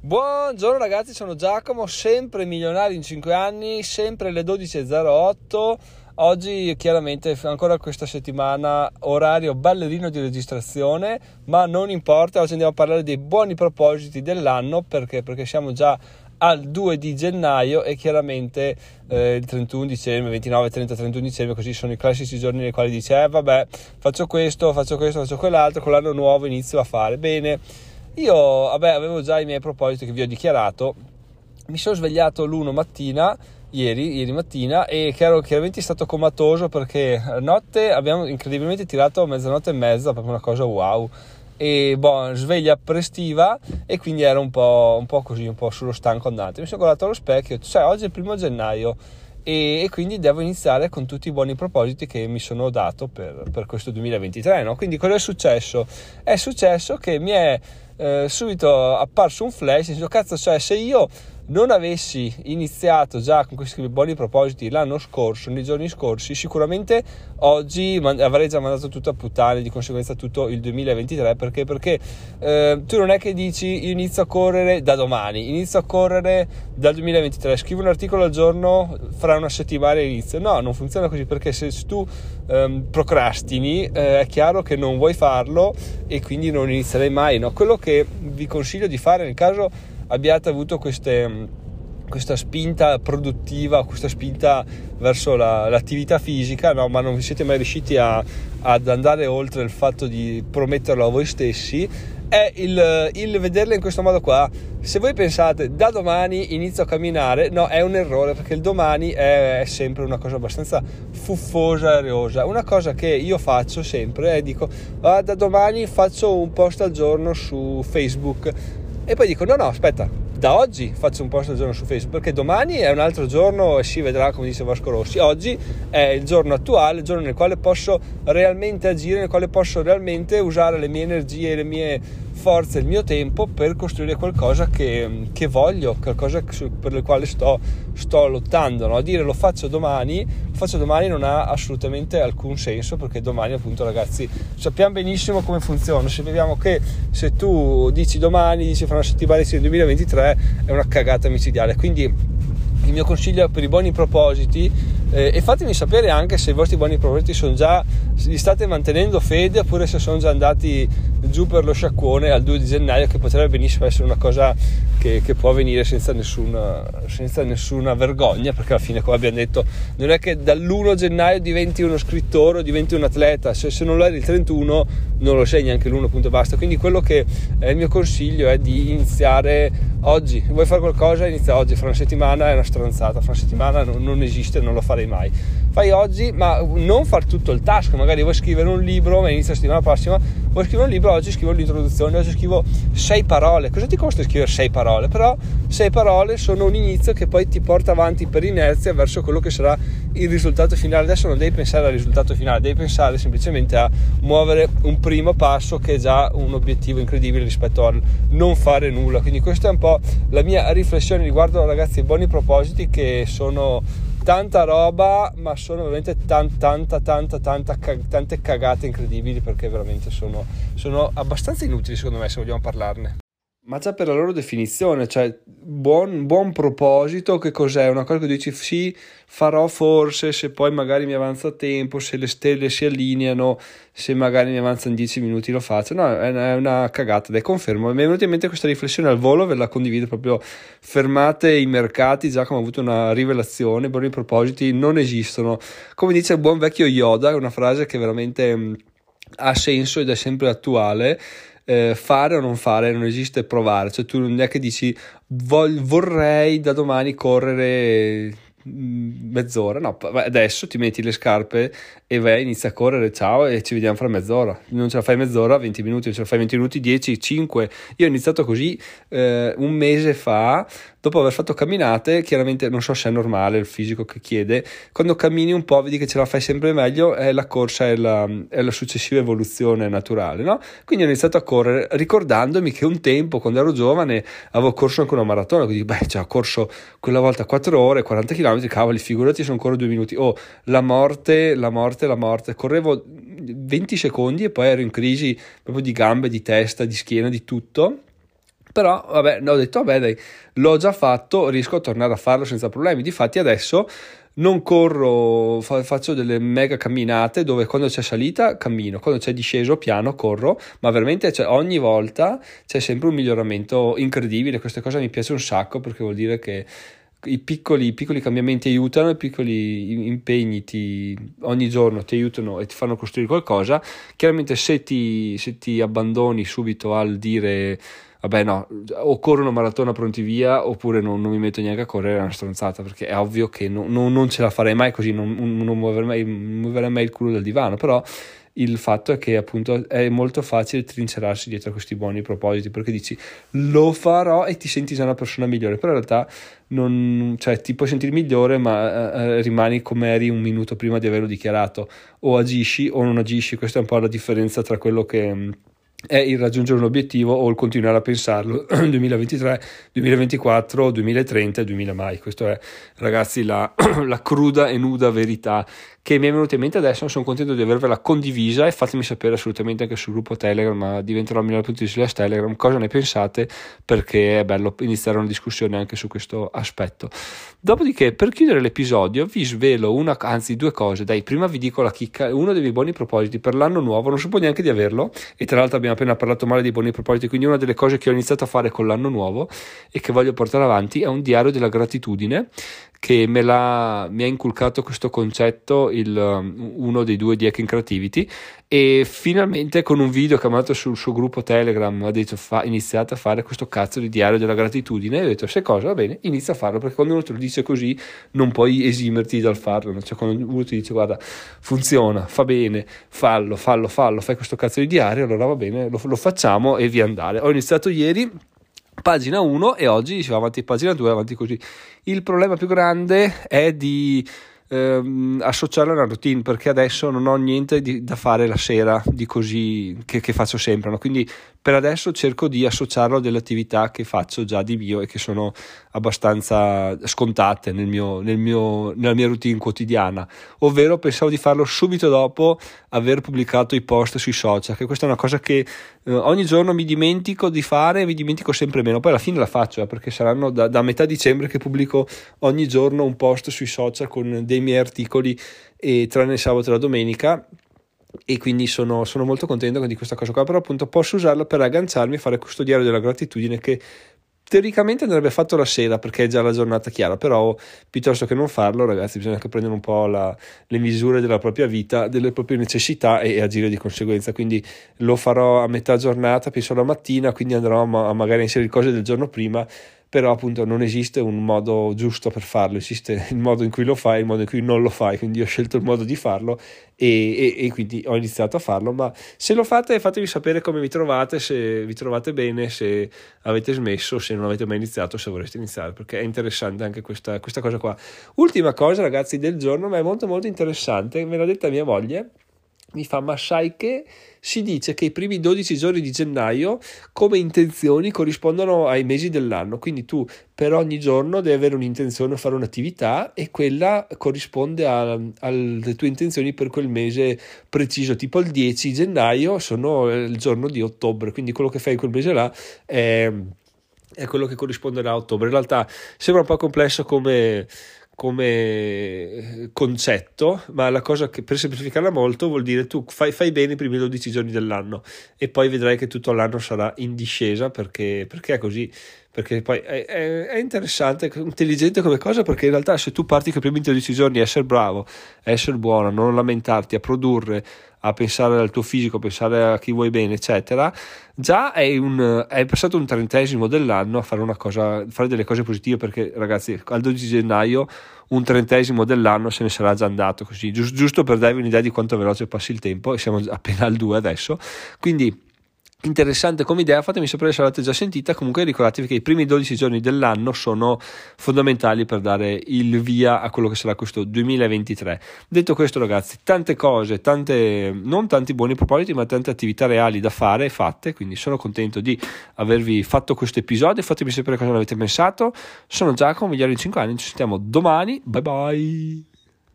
Buongiorno ragazzi, sono Giacomo, sempre milionario in 5 anni, sempre alle 12.08. Oggi chiaramente ancora questa settimana orario ballerino di registrazione, ma non importa, oggi andiamo a parlare dei buoni propositi dell'anno perché, perché siamo già al 2 di gennaio e chiaramente eh, il 31 dicembre, 29, 30, 31 dicembre, così sono i classici giorni nei quali dice eh vabbè faccio questo, faccio questo, faccio quell'altro, con l'anno nuovo inizio a fare bene. Io vabbè avevo già i miei propositi che vi ho dichiarato, mi sono svegliato l'1 mattina Ieri, ieri, mattina e ero chiaramente stato comatoso perché notte abbiamo incredibilmente tirato a mezzanotte e mezza, proprio una cosa wow. E boh, sveglia prestiva e quindi era un po', un po' così, un po' sullo stanco andante. Mi sono guardato allo specchio, cioè oggi è il primo gennaio e, e, quindi devo iniziare con tutti i buoni propositi che mi sono dato per, per questo 2023. No? Quindi cosa è successo? È successo che mi è eh, subito apparso un flash, nel cazzo, cioè se io non avessi iniziato già con questi buoni propositi l'anno scorso, nei giorni scorsi, sicuramente oggi man- avrei già mandato tutto a puttane, di conseguenza tutto il 2023, perché? Perché eh, tu non è che dici io inizio a correre da domani, inizio a correre dal 2023, scrivo un articolo al giorno, fra una settimana inizio. No, non funziona così, perché se tu ehm, procrastini eh, è chiaro che non vuoi farlo e quindi non inizierai mai. No? Quello che vi consiglio di fare nel caso abbiate avuto queste, questa spinta produttiva, questa spinta verso la, l'attività fisica, no? ma non siete mai riusciti a, ad andare oltre il fatto di prometterlo a voi stessi, è il, il vederla in questo modo qua. Se voi pensate da domani inizio a camminare, no, è un errore perché il domani è, è sempre una cosa abbastanza fuffosa e areosa. Una cosa che io faccio sempre è dico, ah, da domani faccio un post al giorno su Facebook e poi dico: no, no, aspetta, da oggi faccio un post al giorno su Facebook perché domani è un altro giorno e si vedrà come dice Vasco Rossi. Oggi è il giorno attuale, il giorno nel quale posso realmente agire, nel quale posso realmente usare le mie energie, le mie forze, il mio tempo per costruire qualcosa che, che voglio, qualcosa per il quale sto, sto lottando. No? Dire lo faccio domani, lo faccio domani non ha assolutamente alcun senso perché domani appunto ragazzi sappiamo benissimo come funziona, se vediamo che se tu dici domani, dici fra una settimana, dici nel 2023 è una cagata micidiale, quindi il mio consiglio per i buoni propositi eh, e fatemi sapere anche se i vostri buoni propositi sono già, li state mantenendo fede oppure se sono già andati giù per lo sciacquone al 2 di gennaio che potrebbe benissimo essere una cosa che, che può avvenire senza nessuna, senza nessuna, vergogna perché alla fine come abbiamo detto non è che dall'1 gennaio diventi uno scrittore o diventi un atleta. Se, se non lo eri il 31 non lo sei neanche l'1 punto basta. Quindi quello che è il mio consiglio è di iniziare oggi vuoi fare qualcosa? Inizia oggi fra una settimana è una stronzata fra una settimana non, non esiste non lo farei mai. Fai oggi ma non far tutto il task magari vuoi scrivere un libro ma inizia la settimana prossima vuoi scrivere un libro oggi scrivo l'introduzione oggi scrivo sei parole. Cosa ti costa scrivere sei parole? Però sei parole sono un inizio che poi ti porta avanti per inerzia verso quello che sarà il risultato finale. Adesso non devi pensare al risultato finale devi pensare semplicemente a muovere un primo passo che è già un obiettivo incredibile rispetto al non fare nulla. Quindi questa è un po' la mia riflessione riguardo ragazzi i buoni propositi che sono tanta roba, ma sono veramente tan, tanta, tanta, tanta, tante cagate incredibili perché veramente sono, sono abbastanza inutili secondo me se vogliamo parlarne ma già per la loro definizione, cioè buon, buon, proposito, che cos'è? Una cosa che dici sì, farò forse se poi magari mi avanza tempo, se le stelle si allineano, se magari mi avanzano 10 minuti lo faccio. No, è una, cagata, dai, confermo. Mi è venuta in mente questa riflessione al volo, ve la condivido proprio. Fermate i mercati, già come ho avuto una rivelazione, buoni propositi non esistono. Come dice il buon vecchio Yoda, è una frase che veramente mm, ha senso ed è sempre attuale eh, fare o non fare, non esiste provare, cioè tu non è che dici vorrei da domani correre mm, mezz'ora, no, adesso ti metti le scarpe e vai, inizia a correre, ciao e ci vediamo fra mezz'ora, non ce la fai mezz'ora, 20 minuti, non ce la fai 20 minuti, 10, 5, io ho iniziato così eh, un mese fa, dopo aver fatto camminate, chiaramente non so se è normale il fisico che chiede, quando cammini un po' vedi che ce la fai sempre meglio, è la corsa e la, è la successiva evoluzione naturale, no? Quindi ho iniziato a correre ricordandomi che un tempo, quando ero giovane, avevo corso anche una maratona, quindi beh, già ho corso quella volta 4 ore, 40 km, cavoli, figurati, sono ancora 2 minuti, oh, la morte, la morte, la morte, correvo 20 secondi e poi ero in crisi proprio di gambe, di testa, di schiena, di tutto Però, vabbè, ho detto, vabbè, dai, l'ho già fatto, riesco a tornare a farlo senza problemi. Difatti, adesso non corro, fa, faccio delle mega camminate dove quando c'è salita cammino, quando c'è disceso piano corro, ma veramente cioè, ogni volta c'è sempre un miglioramento incredibile. Questa cosa mi piace un sacco perché vuol dire che i piccoli, i piccoli, cambiamenti aiutano, i piccoli impegni ti, ogni giorno ti aiutano e ti fanno costruire qualcosa. Chiaramente se ti, se ti abbandoni subito al dire vabbè no, o corro una maratona pronti via oppure non, non, mi metto neanche a correre, è una stronzata perché è ovvio che no, no, non ce la farei mai così, non, non muoverei, muoverei mai il culo dal divano, però il fatto è che appunto è molto facile trincerarsi dietro a questi buoni propositi perché dici lo farò e ti senti già una persona migliore però in realtà non, cioè, ti puoi sentire migliore ma eh, eh rimani come eri un minuto prima di averlo dichiarato. O agisci o non agisci questa è un po' la differenza tra quello che è il raggiungere un obiettivo o il continuare a pensarlo 2023, 2024, 2030 e 2000 mai. Questa è, ragazzi, la, la cruda e nuda verità che mi è venuta in mente adesso, sono contento di avervela condivisa e fatemi sapere assolutamente anche sul gruppo Telegram, ma diventerò migliore.it slash Telegram, cosa ne pensate perché è bello iniziare una discussione anche su questo aspetto. Dopodiché, per chiudere l'episodio, vi svelo una, anzi due cose, dai, prima vi dico la chicca, uno dei miei buoni propositi per l'anno nuovo, non sapevo neanche di averlo e tra l'altro abbiamo appena parlato male dei buoni propositi, quindi una delle cose che ho iniziato a fare con l'anno nuovo e che voglio portare avanti è un diario della gratitudine che me l'ha, mi ha inculcato questo concetto il, um, uno dei due di Hacking Creativity e finalmente con un video che ha mandato sul suo gruppo Telegram ha detto fa, iniziate a fare questo cazzo di diario della gratitudine e ho detto se cosa va bene inizia a farlo perché quando uno te lo dice così non puoi esimerti dal farlo cioè quando uno ti dice guarda funziona fa bene fallo fallo fallo fai questo cazzo di diario allora va bene lo, lo facciamo e via andare. Ho iniziato ieri pagina 1 e oggi si va avanti pagina 2 avanti così il problema più grande è di ehm, associarlo a una routine perché adesso non ho niente di, da fare la sera di così che, che faccio sempre no? quindi per adesso cerco di associarlo a delle attività che faccio già di mio e che sono abbastanza scontate nel mio, nel mio, nella mia routine quotidiana. Ovvero pensavo di farlo subito dopo aver pubblicato i post sui social che questa è una cosa che eh, ogni giorno mi dimentico di fare e mi dimentico sempre meno. Poi alla fine la faccio eh, perché saranno da, da metà dicembre che pubblico ogni giorno un post sui social con dei miei articoli e tranne il sabato e la domenica e quindi sono, sono, molto contento di questa cosa qua però appunto posso usarla per agganciarmi e fare questo diario della gratitudine che teoricamente andrebbe fatto la sera perché è già la giornata chiara però piuttosto che non farlo ragazzi bisogna anche prendere un po' la, le misure della propria vita delle proprie necessità e, e, agire di conseguenza. Quindi lo farò a metà giornata penso la mattina quindi andrò a, a magari inserire cose del giorno prima però appunto non esiste un modo giusto per farlo, esiste il modo in cui lo fai e il modo in cui non lo fai, quindi ho scelto il modo di farlo e, e, e, quindi ho iniziato a farlo, ma se lo fate fatemi sapere come vi trovate, se vi trovate bene, se avete smesso, se non avete mai iniziato, se vorreste iniziare, perché è interessante anche questa, questa cosa qua. Ultima cosa ragazzi del giorno, ma è molto molto interessante, me l'ha detta mia moglie, mi fa ma sai che? Si dice che i primi 12 giorni di gennaio come intenzioni corrispondono ai mesi dell'anno. Quindi tu per ogni giorno devi avere un'intenzione fare un'attività e quella corrisponde a, alle tue intenzioni per quel mese preciso. Tipo il 10 gennaio sono il giorno di ottobre. Quindi quello che fai quel mese là è, è quello che corrisponderà a ottobre. In realtà sembra un po' complesso come come eh, concetto, ma la cosa che per semplificarla molto vuol dire tu fai, fai, bene i primi 12 giorni dell'anno e poi vedrai che tutto l'anno sarà in discesa perché, perché è così. Perché poi è, è, è, interessante, intelligente come cosa perché in realtà se tu parti con i primi 12 giorni a essere bravo, a essere buono, a non lamentarti, a produrre, a pensare al tuo fisico, a pensare a chi vuoi bene, eccetera, già hai, un, hai passato un trentesimo dell'anno a fare, cosa, fare delle cose positive perché ragazzi al 12 gennaio un trentesimo dell'anno se ne sarà già andato così, giusto per darvi un'idea di quanto veloce passi il tempo e siamo appena al 2 adesso, quindi interessante come idea, fatemi sapere se l'avete già sentita, comunque ricordatevi che i primi 12 giorni dell'anno sono fondamentali per dare il via a quello che sarà questo 2023. Detto questo ragazzi, tante cose, tante, non tanti buoni propositi, ma tante attività reali da fare e fatte, quindi sono contento di avervi fatto questo episodio, fatemi sapere cosa ne avete pensato. Sono Giacomo, migliore in 5 anni, ci sentiamo domani, bye bye!